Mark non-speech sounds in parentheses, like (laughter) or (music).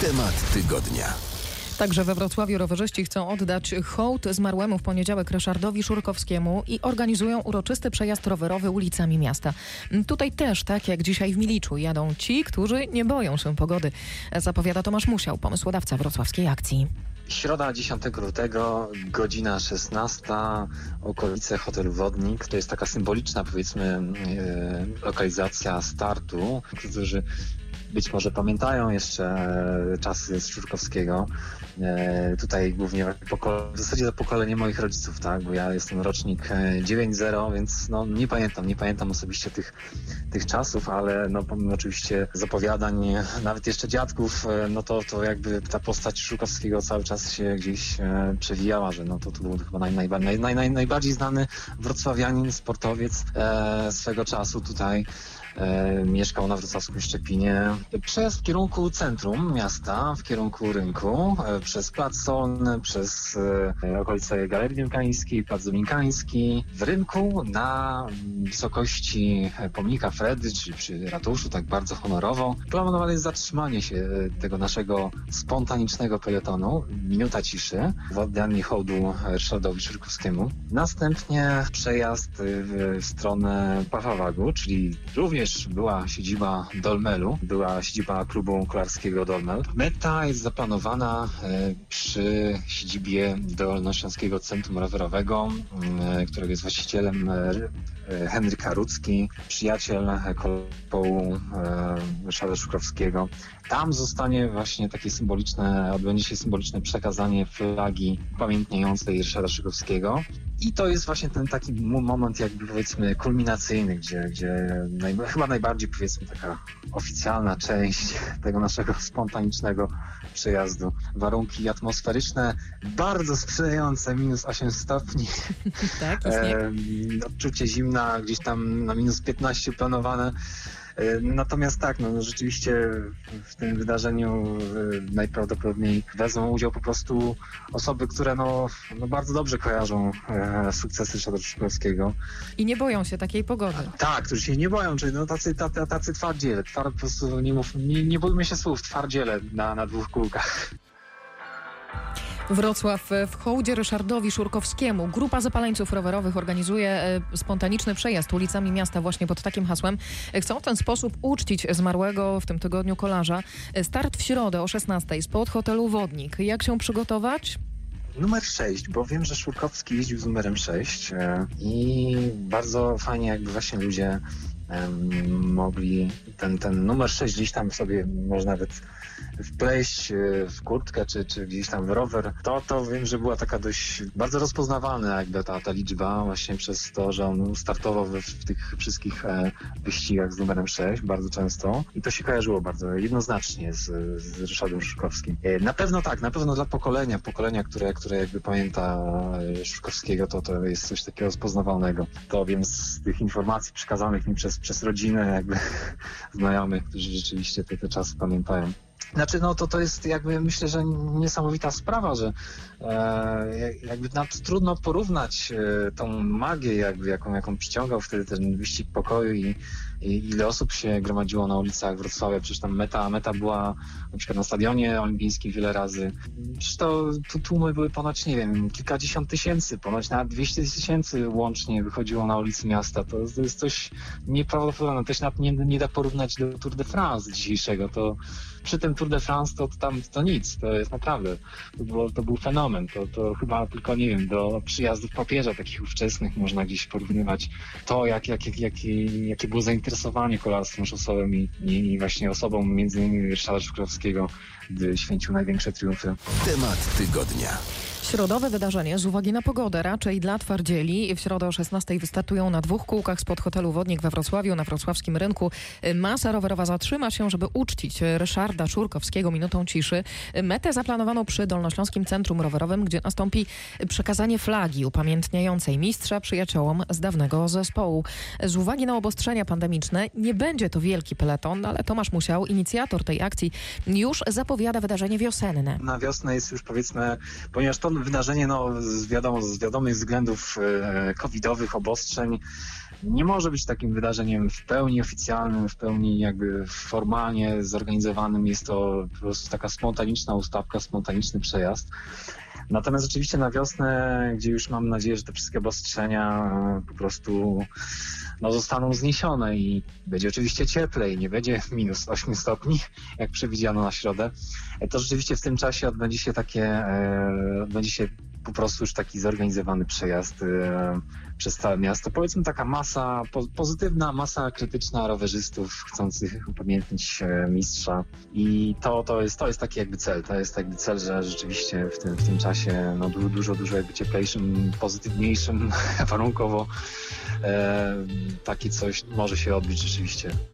Temat tygodnia. Także we Wrocławiu rowerzyści chcą oddać hołd zmarłemu w poniedziałek Ryszardowi Szurkowskiemu i organizują uroczysty przejazd rowerowy ulicami miasta. Tutaj też, tak jak dzisiaj w Miliczu, jadą ci, którzy nie boją się pogody, zapowiada Tomasz Musiał, pomysłodawca wrocławskiej akcji. Środa 10 lutego, godzina 16, okolice hotelu Wodnik. To jest taka symboliczna, powiedzmy, e, lokalizacja startu. Którzy być może pamiętają jeszcze czasy z Szurkowskiego. E, tutaj głównie w zasadzie to pokolenie moich rodziców, tak, bo ja jestem rocznik 9-0, więc no nie pamiętam, nie pamiętam osobiście tych, tych czasów, ale no pomimo oczywiście zapowiadań, nawet jeszcze dziadków, e, no to, to jakby ta postać Szurkowskiego cały czas się gdzieś e, przewijała, że no to, to był chyba naj, naj, naj, naj, najbardziej znany wrocławianin, sportowiec e, swego czasu tutaj e, mieszkał na wrocławskim Szczepinie. Przejazd w kierunku centrum miasta, w kierunku rynku, e, przez Plac Solny, przez e, okolice Galerii Domikańskiej, Plac Dominikański. W rynku na wysokości pomnika Fredy, czyli przy ratuszu, tak bardzo honorowo, planowane jest zatrzymanie się e, tego naszego spontanicznego peletonu, minuta ciszy w oddaniu hołdu Ryszardowi Szyrkowskiemu. Następnie przejazd w stronę Pafawagu, czyli również była siedziba Dolmelu, była siedziba klubu kolarskiego Dolmel. Meta jest zaplanowana e, przy siedzibie Dolnośląskiego Centrum Rowerowego, e, którego jest właścicielem e, Henryk Karucki, przyjaciel zespołu Ryszarda Szukrowskiego. Tam zostanie właśnie takie symboliczne, odbędzie się symboliczne przekazanie flagi pamiętniejącej Ryszarda Szykowskiego. I to jest właśnie ten taki moment jakby powiedzmy kulminacyjny, gdzie, gdzie naj, chyba najbardziej powiedzmy taka oficjalna część (laughs) tego naszego spontanicznego przejazdu. Warunki atmosferyczne bardzo sprzyjające, minus 8 stopni. (laughs) tak, e, odczucie zimna gdzieś tam na minus 15 planowane. E, natomiast tak, no rzeczywiście w tym wydarzeniu e, najprawdopodobniej wezmą udział po prostu osoby, które no, no bardzo dobrze kojarzą e, sukcesy Ryszarda Szybkowskiego. I nie boją się takiej pogody. Tak, którzy się nie boją, czyli no tacy, tacy, tacy twardziele, tward, po prostu nie, mów, nie, nie bójmy się słów, twardziele na, na dwóch kółkach. Wrocław w hołdzie Ryszardowi Szurkowskiemu. Grupa zapaleńców rowerowych organizuje e, spontaniczny przejazd ulicami miasta właśnie pod takim hasłem. Chcą w ten sposób uczcić zmarłego w tym tygodniu kolarza. Start w środę o 16 spod hotelu Wodnik. Jak się przygotować? Numer 6, bo wiem, że Szurkowski jeździł z numerem 6 e, i bardzo fajnie jakby właśnie ludzie mogli ten, ten numer 6 gdzieś tam sobie może nawet wpleść e, w kurtkę czy, czy gdzieś tam w rower, to, to wiem, że była taka dość bardzo rozpoznawalna jakby ta, ta liczba właśnie przez to, że on startował w, w tych wszystkich e, wyścigach z numerem 6 bardzo często i to się kojarzyło bardzo jednoznacznie z, z Ryszardem Szuszkowskim. E, na pewno tak, na pewno dla pokolenia, pokolenia, które, które jakby pamięta Szuszkowskiego, to to jest coś takiego rozpoznawalnego. To wiem z tych informacji przekazanych mi przez, przez rodzinę jakby (laughs) znajomych, którzy rzeczywiście te, te czasy pamiętają. Znaczy, no to to jest jakby myślę, że niesamowita sprawa, że e, jakby trudno porównać e, tą magię, jakby, jaką, jaką przyciągał wtedy ten wyścig pokoju i, i ile osób się gromadziło na ulicach Wrocławia. Przecież tam meta, meta była na przykład na stadionie olimpijskim wiele razy. Przecież to tu tłumy były ponoć, nie wiem, kilkadziesiąt tysięcy, ponoć nawet 200 tysięcy łącznie wychodziło na ulicy miasta. To, to jest coś nieprawdopodobnego. Też nawet nie, nie da porównać do Tour de France dzisiejszego. To przy tym Tour de France to, to tam to nic, to jest naprawdę, to, było, to był fenomen, to, to chyba tylko, nie wiem, do przyjazdów papieża takich ówczesnych można gdzieś porównywać to, jak, jak, jak, jakie, jakie było zainteresowanie kolarstwem szosowym i, i właśnie osobą między innymi Ryszarda gdy święcił największe triumfy. Temat tygodnia. Środowe wydarzenie z uwagi na pogodę raczej dla twardzieli. W środę o 16 wystartują na dwóch kółkach spod hotelu Wodnik we Wrocławiu na wrocławskim rynku. Masa rowerowa zatrzyma się, żeby uczcić Ryszarda Szurkowskiego minutą ciszy. Metę zaplanowano przy Dolnośląskim Centrum Rowerowym, gdzie nastąpi przekazanie flagi upamiętniającej mistrza przyjaciołom z dawnego zespołu. Z uwagi na obostrzenia pandemiczne nie będzie to wielki peleton, ale Tomasz Musiał, inicjator tej akcji, już zapowiada wydarzenie wiosenne. Na wiosnę jest już powiedzmy, ponieważ to wydarzenie, no, z, wiadomo, z wiadomych względów e, covidowych, obostrzeń, nie może być takim wydarzeniem w pełni oficjalnym, w pełni jakby formalnie zorganizowanym. Jest to po prostu taka spontaniczna ustawka, spontaniczny przejazd. Natomiast oczywiście na wiosnę, gdzie już mam nadzieję, że te wszystkie obostrzenia e, po prostu no, zostaną zniesione i będzie oczywiście cieplej, nie będzie (laughs) minus 8 stopni, jak przewidziano na środę, e, to rzeczywiście w tym czasie odbędzie się takie, e, odbędzie się po prostu już taki zorganizowany przejazd e, przez całe miasto. Powiedzmy taka masa, po, pozytywna masa krytyczna rowerzystów chcących upamiętnić e, mistrza i to, to, jest, to jest taki jakby cel, to jest jakby cel, że rzeczywiście w tym, w tym czasie no, du- dużo, dużo jakby cieplejszym, pozytywniejszym (laughs) warunkowo e, takie coś może się odbyć rzeczywiście.